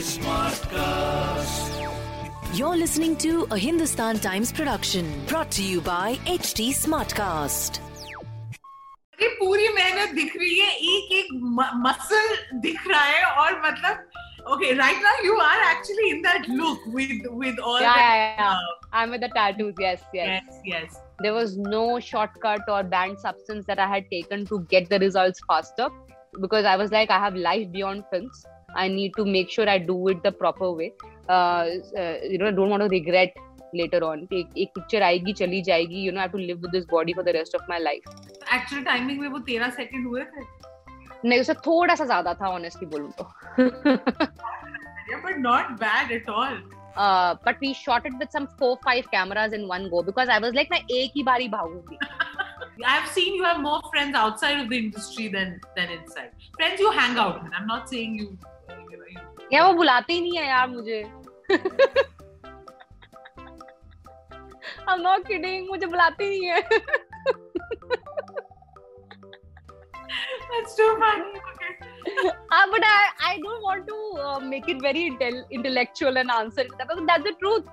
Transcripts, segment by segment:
Smartcast. You're listening to a Hindustan Times production brought to you by HT Smartcast. ये पूरी मेहनत दिख रही है एक एक मसल दिख okay right now you are actually in that look with with all yeah, the, yeah, uh, I'm with the tattoos yes yes yes yes there was no shortcut or banned substance that I had taken to get the results faster because I was like I have life beyond films I need to make sure I do it the proper way. Uh, uh, you know, I don't want to regret later on. एक एक picture आएगी चली जाएगी. You know, I have to live with this body for the rest of my life. Actual timing में वो तेरह second हुए थे नहीं उससे थोड़ा सा ज्यादा था ऑनेस्टली बोलूँ तो. But not bad at all Uh, but we shot it with some four five cameras in one go because I was like मैं एक ही बारी भागूंगी. I have seen you have more friends outside of the industry than than inside. Friends you hang out with. I'm not saying you. uh, know, you यार वो बुलाते ही नहीं है यार मुझे I'm not kidding मुझे बुलाते ही नहीं है that's too funny. Okay. uh, but I, I don't want to uh, make it very intel- intellectual and answer it because that's the truth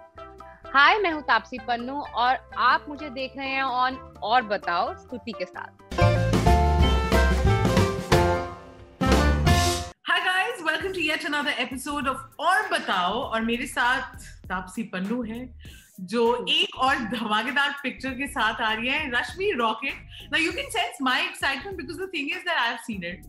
हाय मैं हूँ तापसी पन्नू और आप मुझे देख रहे हैं ऑन और बताओ स्तुति के साथ welcome to yet another episode of और बताओ और मेरे साथ तापसी पन्नू है जो एक और धमाकेदार पिक्चर के साथ आ रही है Rashmi rocket now you can sense my excitement because the thing is that I have seen it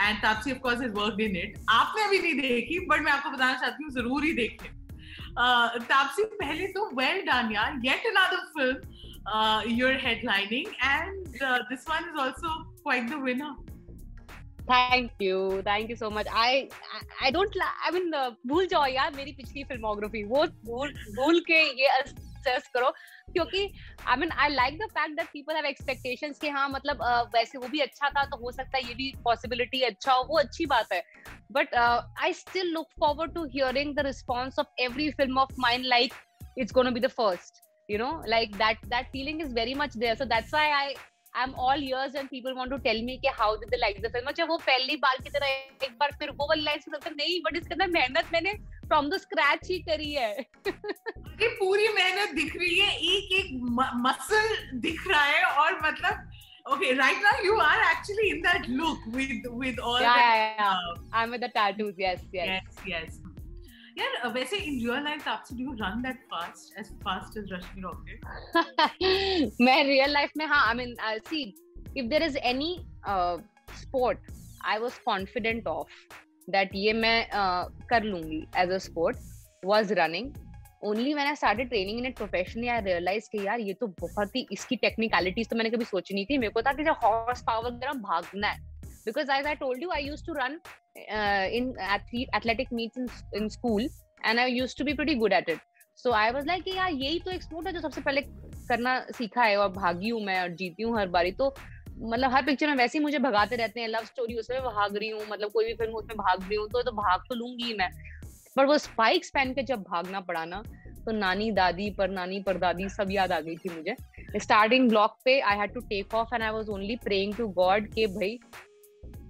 and Taapsee of course has worked in it आपने अभी नहीं देखी बट मैं आपको बताना चाहती हूँ ज़रूर ही देखें uh, तापसी पहले तो वेल डन यार. Yet another film you're headlining. Headlining and this one is also quite the winner thank you thank you so much I I don't I mean भूल जाओ यार मेरी पिछली फिल्मोग्राफी वो भूल भूल के ये असेस करो। क्योंकि I mean I like the fact that people have expectations कि हाँ मतलब uh, वैसे वो भी अच्छा था तो हो सकता है ये भी पॉसिबिलिटी अच्छा हो वो अच्छी बात है। But I still look forward to hearing the response of every film of mind like it's gonna be the first you know? Like that that feeling is very much there. So that's why i I am all ears and people want to tell me कि how did they like the film अच्छा वो पहली बार की तरह एक बार फिर वो वाली लाइन सुनकर नहीं बट इसके अंदर मेहनत मैंने फ्रॉम द स्क्रैच ही करी है। ये पूरी मेहनत दिख रही है एक एक मसल दिख रहा है और मतलब Okay, right now you are actually in that look with with all yeah, the yeah, yeah. Uh, I'm with the Rocket? मैं रियल लाइफ में हाँ I mean see if there is any sport I was confident of that ये मैं uh, कर लूँगी as a sport was running only मैंने started training in it professionally I realise कि यार ये तो बहुत ही इसकी टेक्निकलिटीज तो मैंने कभी सोची नहीं थी. मेरे को था कि जब हॉर्स पावर वगैरह भागना है because as I told you I used to run in athletic meets in school and I used to be pretty good at it so I was like यार, यही तो एक स्पोर्ट है जो सबसे पहले करना सीखा है, और भागी हूँ मैं, और जीती हूँ हर बारी। तो मतलब हर पिक्चर में वैसे ही मुझे भगाते रहते हैं लव स्टोरी उसमें भाग रही हूँ मतलब कोई भी फ़िल्म उसमें भाग रही हूँ तो तो भाग तो लूँगी मैं। पर वो स्पाइक्स पहन के जब भागना पड़ा ना तो नानी, दादी पर, नानी पर दादी सब याद आ गई थी मुझे। स्टार्टिंग ब्लॉक पे I had to take off and I was only praying to God के भाई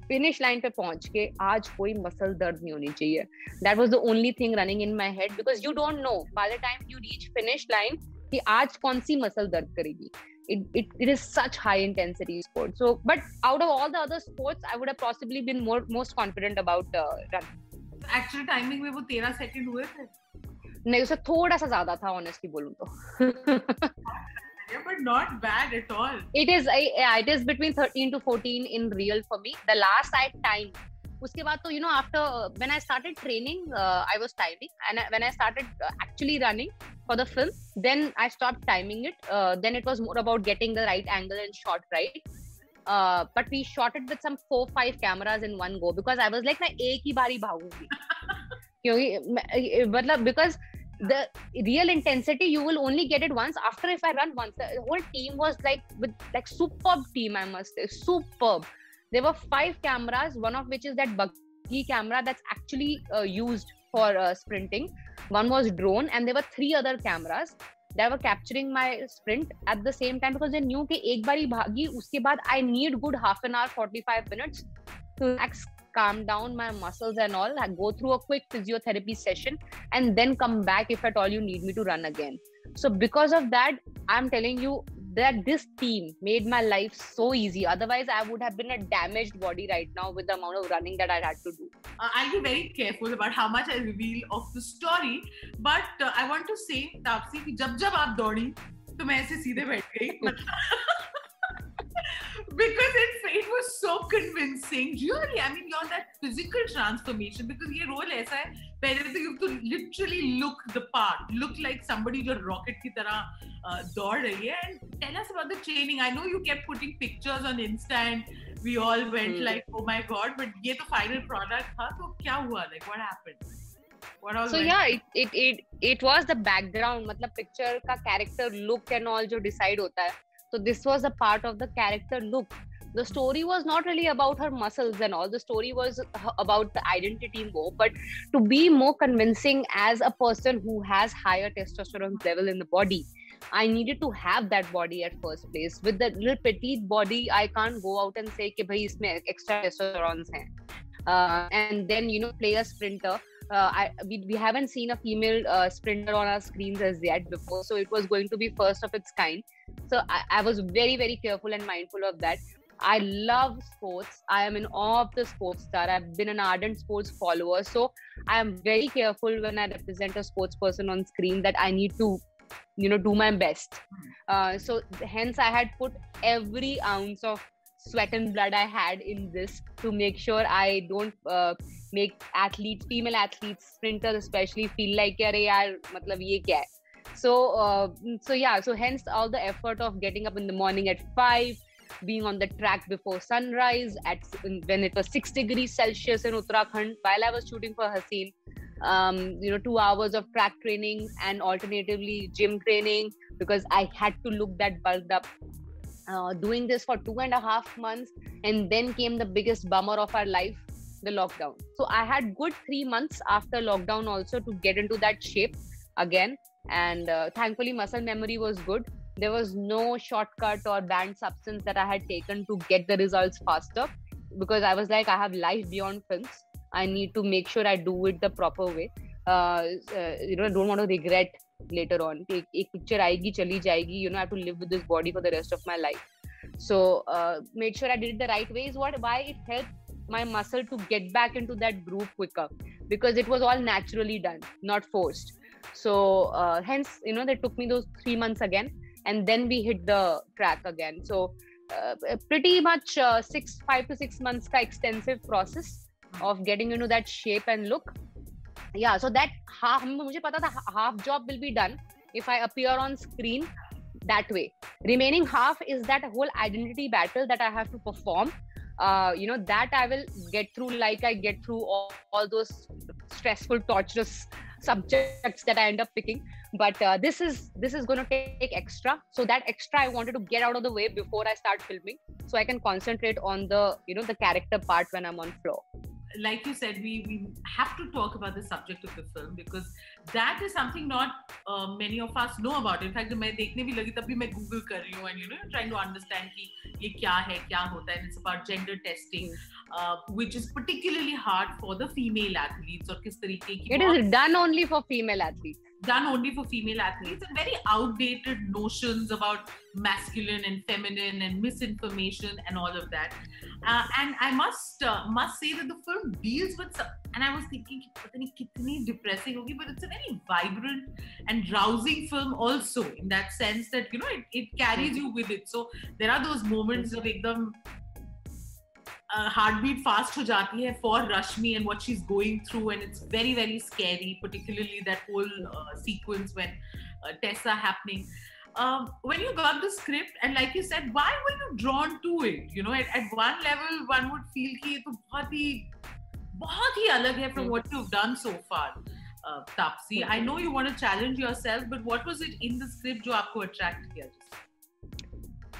फिनिश लाइन पे पहुँच के आज कोई मसल दर्द नहीं होनी चाहिए। That was the only thing running in my head because you don't know by the time you reach finish line कि आज कौन सी मसल दर्द करेगी। It, it, it is such high intensity sport. So but out of all the other sports i would have possibly been more most confident about uh, running. Actual timing में वो तेरह second हुए थे। नहीं उससे थोड़ा सा ज़्यादा था ऑनेस्टली बोलूँ तो। But not bad at all it is I, yeah, it is between 13 to 14 in real for me the last i time उसके बाद तो you know after uh, when I started training uh, I was timing and I- when I started uh, actually running for the film then I stopped timing it uh, then it was more about getting the right angle and shot right uh, but we shot it with some four five cameras in one go because I was like मैं एक ही बारी भागूंगी क्योंकि मैं- मतलब because the real intensity you will only get it once after if I run once the whole team was like with like superb team I must say superb there were five cameras one of which is that buggy camera that's actually uh, used for uh, sprinting one was drone and there were three other cameras that were capturing my sprint at the same time because they knew कि एक बारी भागी उसके बाद I need good half an hour 45 minutes to max calm down my muscles and all, I go through a quick physiotherapy session and then come back if at all you need me to run again. So, because of that, I'm telling you that this team made my life so easy. Otherwise, I would have been a damaged body right now with the amount of running that I had to do. Uh, I'll be very careful about how much I reveal of the story, but uh, I want to say, Taapsee, जब you आप दौड़ी तो मैं because it, it was so convincing. Really, I mean, you're that physical transformation because ये role ऐसा है पहले तो you have to literally look the part, look like somebody जो rocket की तरह uh, दौड़ रही है. And tell us about the training. I know you kept putting pictures on Insta and we all went hmm. like, oh my god, but ये तो final product था तो क्या हुआ? Like what happened? So yeah, it, it it it was the background, मतलब picture का character look and all जो decide होता है. So this was a part of the character look. The story was not really about her muscles and all. The story was uh, about the identity more. But to be more convincing as a person who has higher testosterone level in the body, I needed to have that body at first place. With the little petite body, I can't go out and say, "Ki bhai isme extra testosterones hain." Uh, and then you know, play a sprinter. Uh, I, we, we haven't seen a female uh, sprinter on our screens as yet before, so it was going to be first of its kind so I, I, was very very careful and mindful of that i love sports i am in awe of the sports star i've been an ardent sports follower so i am very careful when i represent a sports person on screen that i need to you know do my best uh, so hence i had put every ounce of sweat and blood i had in this to make sure i don't uh, make athletes female athletes sprinters especially feel like अरे यार मतलब ये क्या है so uh, so yeah so hence all the effort of getting up in the morning at 5 being on the track before sunrise at when it was 6 degrees celsius in uttarakhand while i was shooting for haseen um, you know two hours of track training and alternatively gym training because i had to look that bulked up uh, doing this for two and a half months and then came the biggest bummer of our life the lockdown. So I had good three months after lockdown also to get into that shape again and uh, thankfully muscle memory was good. There was no shortcut or banned substance that i had taken to get the results faster because i was like i have life beyond films. I need to make sure i do it the proper way. Uh, uh, you know i don't want to regret later on. A picture aegi chali jayegi you know i have to live with this body for the rest of my life. So uh, made sure i did it the right way is what why it helped my muscle to get back into that groove quicker. Because it was all naturally done not forced so uh, hence you know they took me those three months again and then we hit the track again. So uh, pretty much uh, six five to six months ka extensive process of getting into that shape and look. Yeah so that half half job will be done if i appear on screen that way. Remaining half is that whole identity battle that i have to perform. Uh, you know that i will get through like i get through all, all those stressful torturous subjects that i end up picking. But uh, this is this is going to take extra. So that extra i wanted to get out of the way before i start filming so i can concentrate on the you know the character part when i'm on floor like you said, we, we have to talk about the subject of the film because that is something not uh, many of us know about. In fact, मैं देखने भी लगी तब भी मैं Google कर रही हूँ and you know trying to understand कि ये क्या है क्या होता है. And it's about gender testing, uh, which is particularly hard for the female athletes और किस तरीके की. It is done only for female athletes. done only for female athletes and very outdated notions about masculine and feminine and misinformation and all of that. Uh, and i must uh, must say that the film deals with some, and i was thinking kitni depressing hogi but it's a very vibrant and rousing film also in that sense that you know it, it carries you with it. So there are those moments of ekdam heart beat fast हो जाती है for Rashmi and what she is going through and it's very very scary that whole uh, sequence when uh, Tessa happening. Um, when you got the script and like you said, why were you drawn to it? You know, at, at one level, one would feel ये तो बहुत ही बहुत ही अलग है from what you've done so far. Uh, Tapsi, I know you want to challenge yourself, but what was it in the script जो आपको attract किया?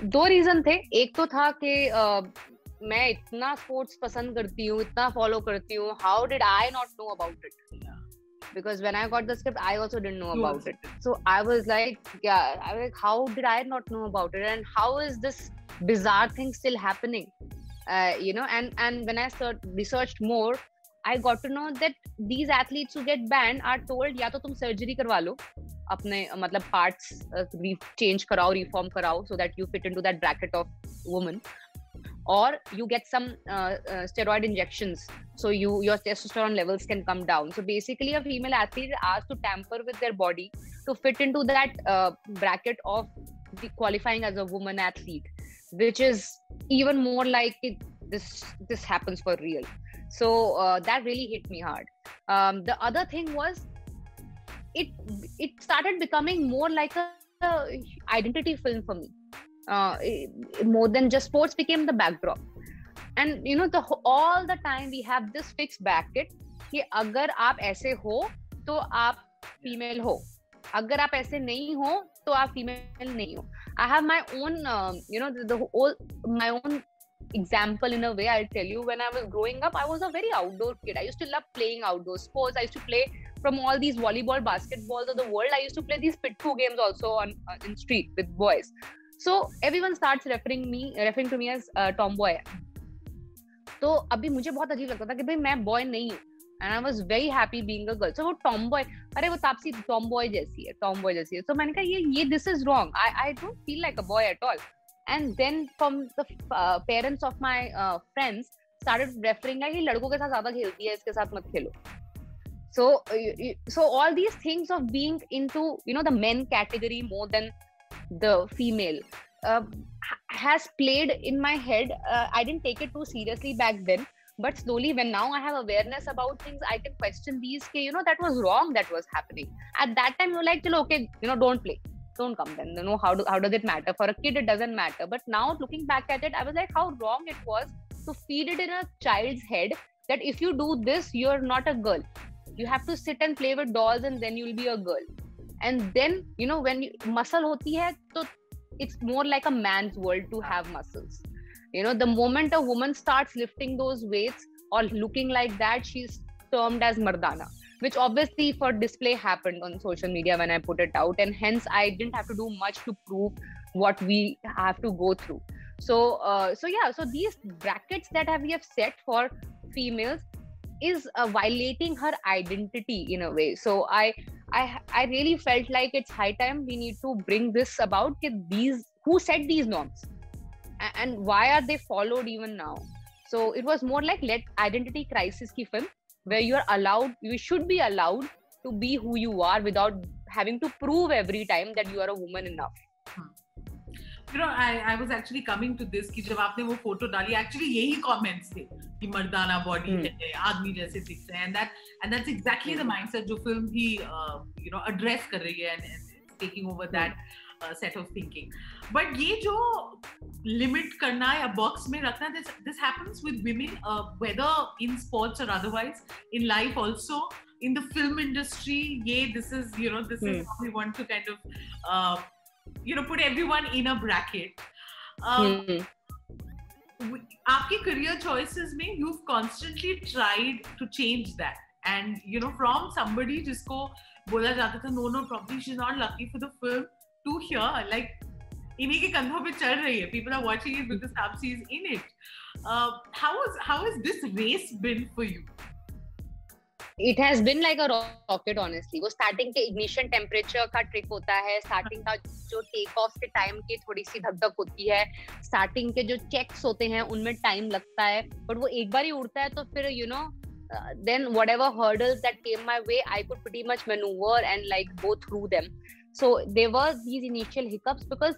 दो रीजन थे एक तो था कि मैं इतना स्पोर्ट्स पसंद करती हूँ इतना फॉलो करती हूँ how did I not know about it because when I got the script, I also didn't know about it. So I was like, yeah, I was like, how did I not know about it? And how is this bizarre thing still happening? uh, you know and and when i start researched more I got to know that these athletes who get banned are told या तो तुम surgery करवा लो अपने मतलब parts change कराओ reform कराओ so that you fit into that bracket of woman or you get some uh, uh, steroid injections. So you your testosterone levels can come down. So basically a female athlete is asked to tamper with their body to fit into that uh, bracket of qualifying as a woman athlete which is even more like it, this this happens for real. So uh, that really hit me hard. Um, the other thing was it it started becoming more like a, a identity film for me uh, more than just sports became the backdrop and you know the all the time we have this fixed bracket कि अगर आप ऐसे हो तो आप female हो अगर आप ऐसे नहीं हो तो आप फीमेल नहीं हो I have my own you know the whole my own example in a way i'll tell you when i was growing up i was a very outdoor kid i used to love playing outdoor sports i used to play from all these volleyball basketballs of the world i used to play these pitfoo games also on uh, in street with boys so everyone starts referring me referring to me as uh, tomboy तो अभी मुझे बहुत अजीब लगता था कि भाई मैं बॉय नहीं हूँ and I was very happy being a girl so वो टॉम बॉय अरे वो तापसी टॉम बॉय जैसी है टॉम बॉय जैसी है तो मैंने कहा ये ये this is wrong I I don't feel like a boy at all and then from the uh, parents of my uh, friends started referring like लड़कों के साथ ज्यादा खेलती है इसके साथ मत खेलो so so all these things of being into you know the men category more than the female uh, has played in my head. Uh, i didn't take it too seriously back then but slowly when now i have awareness about things i can question these you know that was wrong that was happening. At that time you're like okay you know don't play. Don't come then. You know how do how does it matter? For a kid it doesn't matter. But now looking back at it i was like how wrong it was to feed it in a child's head that if you do this you're not a girl. You have to sit and play with dolls and then you'll be a girl and then you know when muscle hoti hai so it's more like a man's world to have muscles you know the moment a woman starts lifting those weights or looking like that she's termed as mardana which obviously for display happened on social media when I put it out. And hence, I didn't have to do much to prove what we have to go through. So, uh, so yeah, so these brackets that have, we have set for females is uh, violating her identity in a way. So I, I, I really felt like it's high time we need to bring this about. These who set these norms, and why are they followed even now? So it was more like let identity crisis ki film where you are allowed you should be allowed to be who you are without having to prove every time that you are a woman enough hmm. You know I I was actually coming to this कि जब आपने वो photo डाली actually यही comments थे कि मर्दाना body है हम्म। आदमी जैसे दिखते हैं। And that and that's exactly the mindset जो फ़िल्म भी यू नो एड्रेस कर रही है and taking over that set of thinking but ये जो लिमिट करना या बॉक्स में रखना this this happens with women whether in sports और otherwise in life also in the film industry ये this is you know this is we how to kind of you know put everyone in a bracket um, mm. आपके career choices में you've constantly tried to change that and you know from somebody जिसको बोला जाता था no no probably she's not lucky for the film to here like इन्हीं के कंधों पे चल रही है people are watching it because Taapsee is in it uh, how is how has this race been for you it has been like a rocket honestly वो starting के ignition temperature का ट्रिक होता है स्टार्टिंग का जो take off के time के थोड़ी सी धक होती है स्टार्टिंग के जो चेक्स होते हैं, उनमें टाइम लगता है। बट वो एक बार ही उड़ता है तो फिर you know then whatever hurdles that came my way I could pretty much manoeuvre and like go through them. So there were these initial hiccups because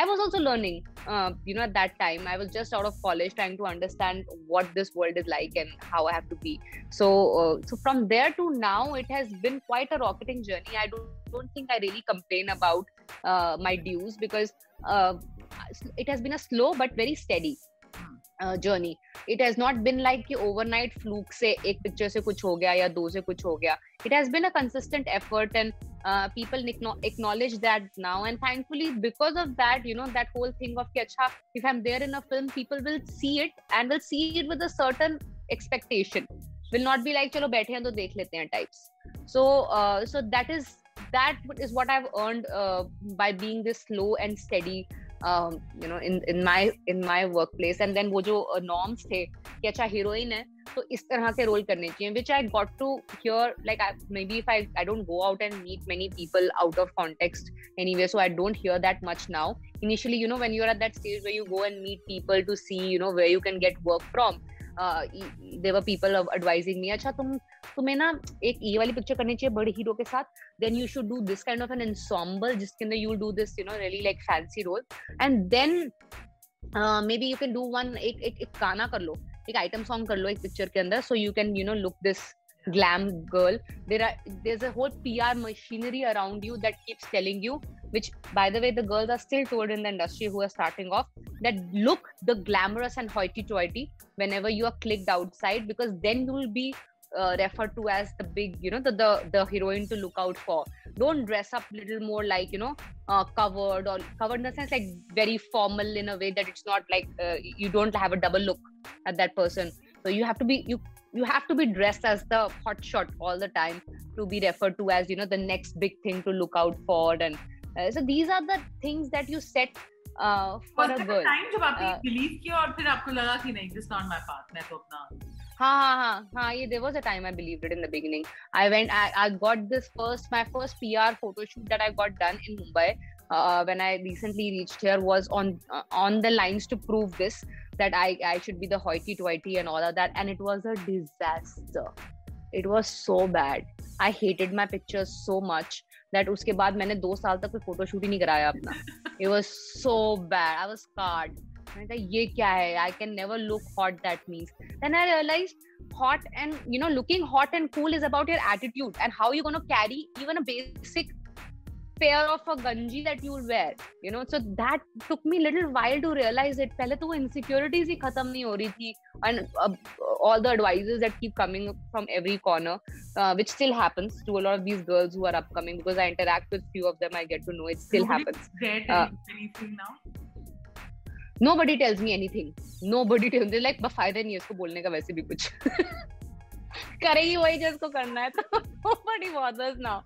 i was also learning uh, you know at that time. I was just out of college trying to understand what this world is like and how i have to be. So uh, so from there to now it has been quite a rocketing journey. I don't, don't think i really complain about uh, my dues because uh, it has been a slow but very steady journey it has not been like कि overnight fluke से एक picture से कुछ हो गया या दो से कुछ हो गया it has been a consistent effort and people acknowledge that now and thankfully because of that you know that whole thing of कि अच्छा if I'm there in a film people will see it and will see it with a certain expectation will not be like चलो बैठे हैं तो देख लेते हैं types so uh, so that is that is what I've earned uh, by being this slow and steady um, you know in in my in my workplace and then वो जो norms थे कि अच्छा heroine है तो इस तरह के रोल करने चाहिए which I got to hear like I, maybe if I I don't go out and meet many people out of context anyway so I don't hear that much now initially you know when you're at that stage where you go and meet people to see you know where you can get work from uh, there were people advising me अच्छा तुम तुम्हें ना एक ये वाली picture करनी चाहिए बड़े हीरो के साथ then you should do this kind of an ensemble जिसके अंदर you do this you know really like fancy role and then maybe you can do one एक, एक गाना कर लो एक आइटम सॉन्ग कर लो एक पिक्चर के अंदर so you can you know look this glam girl there are there's a whole pr machinery around you that keeps telling you which by the way the girls are still told in the industry who are starting off that look the glamorous and hoity toity whenever you are clicked outside because then you will be uh, referred to as the big you know the, the the heroine to look out for. Don't dress up little more like you know uh, covered or covered in the sense like very formal in a way that it's not like uh, you don't have a double look at that person. So you have to be you you have to be dressed as the hot shot all the time to be referred to as you know the next big thing to look out for and uh, so these are the things that you set uh, for a girl time जब आपने believe किया और फिर आपको लगा कि नहीं this not my path मैं तो अपना हाँ हाँ हाँ हाँ ये there was a time I believed it in the beginning. I went I, I got this first my first PR photo shoot that I got done in Mumbai uh, when I recently reached here was on uh, on the lines to prove this that I I should be the hoity-toity and all of that and it was a disaster. It was so bad. I hated my pictures so much that उसके बाद मैंने दो साल तक कोई photo shoot ही नहीं कराया अपना. It was so bad. I was scarred. मैंने कहा ये क्या है I can never look hot that means then I realise hot and you know looking hot and cool is about your attitude and how you're going to carry even a basic pair of a ganji that you wear you know so that took me a little while to realize it pehle to wo insecurities hi khatam nahi ho rahi thi and uh, all the advices that keep coming from every corner uh, which still happens to a lot of these girls who are upcoming because i interact with few of them i get to know it still happens uh, anything now no buddy tells me anything no buddy tales like बस फायदा नहीं है उसको बोलने का वैसे भी कुछ करेगी वही जिसको करना है तो nobody bothers now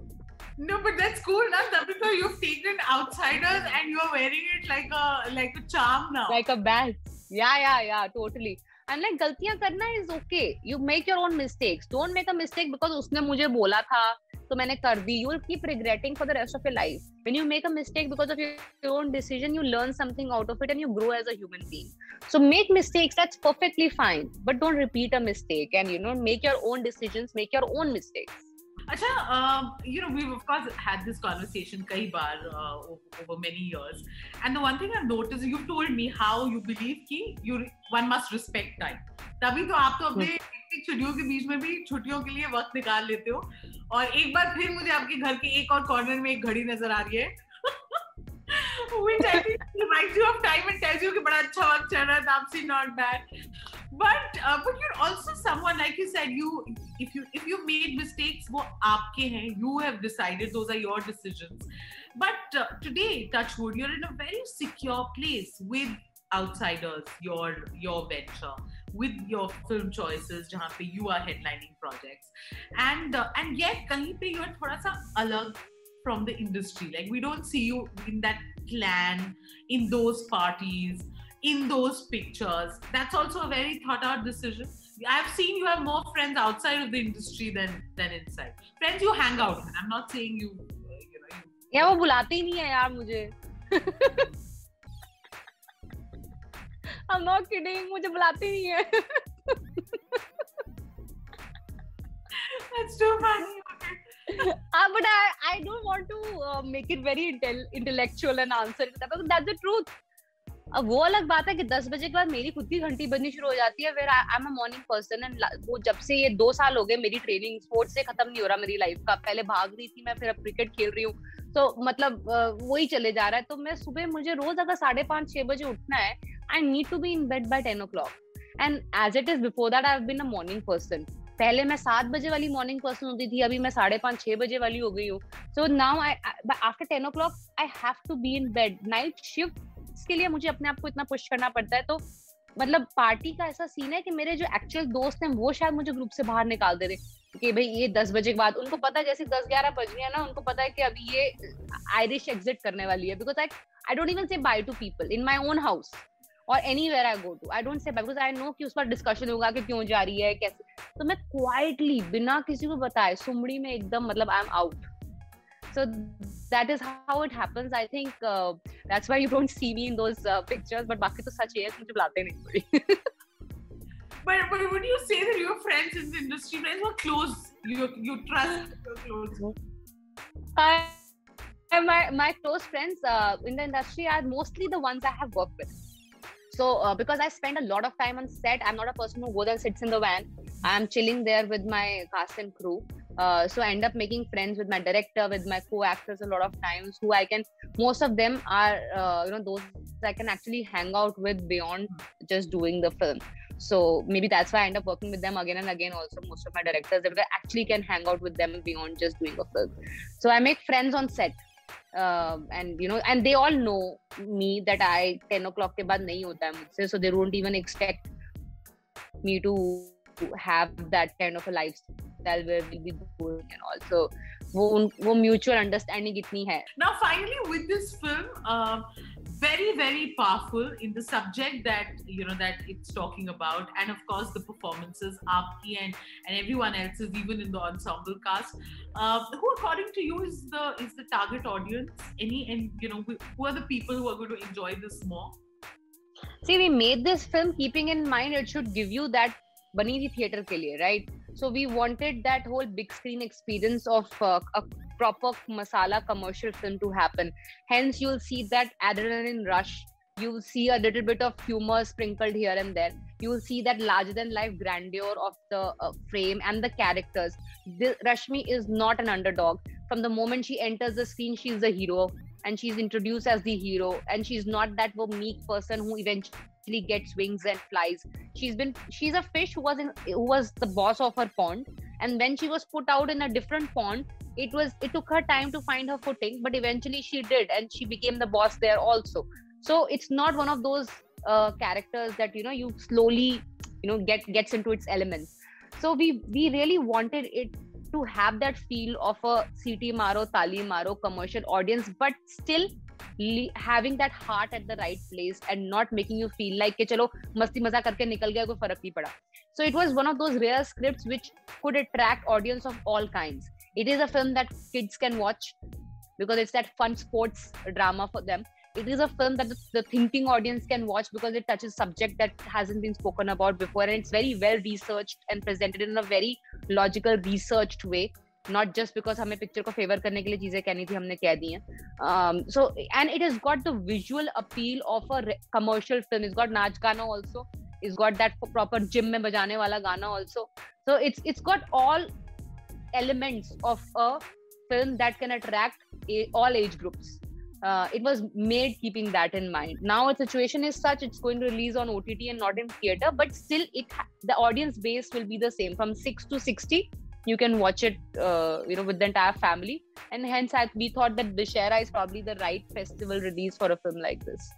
no, but that's cool, na Taapsee. You've taken outsiders and you're wearing it like a like a charm now. Like a badge. Yeah, yeah, yeah, totally. I'm like "Galtiyan karna is okay. You make your own mistakes. Don't make a mistake because उसने मुझे So था तो मैंने कर दी you keep regretting for the rest of your life when you make a mistake because of your own decision you learn something out of it and you grow as a human being so make mistakes that's perfectly fine but don't repeat a mistake and you know make your own decisions make your own mistakes अच्छा you know we of course had this conversation कई बार over many years and the one thing I notice you told me how you believe कि you one must respect time तभी तो आप तो अपने hmm. छुट्टियों के बीच में भी छुट्टियों के लिए वक्त निकाल लेते हो। और एक बार फिर मुझे आपके घर के एक और कॉर्नर में एक घड़ी नज़र आ रही है। Which I think reminds you of time and tells you कि बड़ा अच्छा वक्त चल रहा है आपसे not but uh, but you're also someone like you said you if you if you made mistakes wo aapke hain you have decided those are your decisions. But uh, today touchwood you're in a very secure place with outsiders your your venture with your film choices jahan pe you are headlining projects. And uh, and yet kahin pe you are thoda sa alag from the industry. Like we don't see you in that clan in those parties in those pictures that's also a very thought out decision I've seen you have more friends outside of the industry than than inside. Friends you hang out with. I'm not saying you, uh, you know. You, या वो बुलाते ही नहीं है यार मुझे I'm not kidding मुझे बुलाती नहीं है That's too funny. uh, but I, I don't want to uh, make it very intel- intellectual and answer that because that's the truth. अब वो अलग बात है कि 10 बजे के बाद मेरी खुद की घंटी बजनी शुरू हो जाती है फिर I am a morning person and वो जब से ये दो साल हो गए मेरी ट्रेनिंग स्पोर्ट्स से खत्म नहीं हो रहा मेरी लाइफ का। पहले भाग रही थी मैं फिर अब क्रिकेट खेल रही हूँ। तो मतलब वही चले जा रहा है। तो मैं सुबह मुझे रोज अगर साढ़े पाँच छह बजे उठना है I need to be in bed by 10 o'clock. And as it is before that, I've been a morning person पहले मैं सात बजे वाली मॉर्निंग पर्सन होती थी अभी मैं साढ़े पाँच छह बजे वाली हो गई हूँ। So now I after ten o'clock I have to be in bed night shift के लिए मुझे अपने आप को इतना पुश करना पड़ता है तो मतलब पार्टी का ऐसा सीन है कि मेरे जो एक्चुअल दोस्त हैं, वो शायद मुझे ग्रुप से बाहर निकाल दे रहे कि भाई ये दस बजे के बाद, उनको पता है जैसे दस ग्यारह बज गया ना, उनको पता है कि अभी ये आयरिश एग्जिट करने वाली है because I I don't even say bye to people in my own house or anywhere I go to. I don't say bye because I know कि उस पर डिस्कशन होगा कि क्यों जा रही है, कैसे तो मैं क्वाइटली बिना किसी को बताए, सुमड़ी में एकदम मतलब I am out. so that is how it happens i think uh, that's why you don't see me in those uh, pictures but baki to such a mujhe but but would you say that your friends in the industry friends were close you you trust your close i my, my close friends uh, in the industry are mostly the ones I have worked with. So, uh, because I spend a lot of time on set, I'm not a person who goes and sits in the van. I'm chilling there with my cast and crew. Uh, so I end up making friends with my director, with my co-actors a lot of times. Who I can, most of them are, uh, you know, those I can actually hang out with beyond just doing the film. So maybe that's why i end up working with them again and again also. Most of my directors that I actually can hang out with them beyond just doing a film. So i make friends on set. Uh, and you know and they all know me that i 10 o'clock ke baad nahi hota hai so they don't even expect me to have that kind of a lifestyle where we'll be going and also वो वो mutual understanding इतनी है now finally with this film uh, very very powerful in the subject that you know that it's talking about and of course the performances aapki and and everyone else's even in the ensemble cast uh, who according to you is the is the target audience any and you know who are the people who are going to enjoy this more see we made this film keeping in mind it should give you that bani thi theater ke liye right So we wanted that whole big screen experience of uh, a proper masala commercial film to happen. Hence, you'll see that adrenaline rush. You'll see a little bit of humor sprinkled here and there. You'll see that larger than life grandeur of the uh, frame and the characters. The, Rashmi is not an underdog. From the moment she enters the screen, she's the hero and she's introduced as the hero. And she's not that meek person who eventually gets wings and flies. She's been she's a fish who was in who was the boss of her pond. And when she was put out in a different pond, it was it took her time to find her footing but eventually she did and she became the boss there also so it's not one of those uh, characters that you know you slowly you know get gets into its elements so we we really wanted it to have that feel of a CT Maro, Tali Maro commercial audience, but still having that heart at the right place and not making you feel like chalo masti maza karke nikal gaya koi farak pada. So it was one of those rare scripts which could attract audience of all kinds. It is a film that kids can watch because it's that fun sports drama for them it is a film that the, the, thinking audience can watch because it touches subject that hasn't been spoken about before and it's very well researched and presented in a very logical researched way not just because हमें picture को favour करने के लिए चीजें कहनी थी हमने कह दी हैं so and it has got the visual appeal of a commercial film it's got नाच गाना also it's got that proper gym में बजाने वाला गाना also so it's it's got all elements of a film that can attract a, all age groups. Uh, it was made keeping that in mind. Now, the situation is such it's going to release on OTT and not in theater, but still, it the audience base will be the same from six to sixty. You can watch it, uh, you know, with the entire family, and hence, I, we thought that Dussehra is probably the right festival release for a film like this.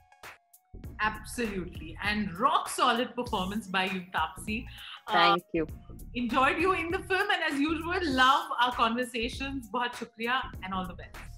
Absolutely, and rock solid performance by you. Thank uh, you. Enjoyed you in the film, and as usual, love our conversations. Bahut shukriya, and all the best.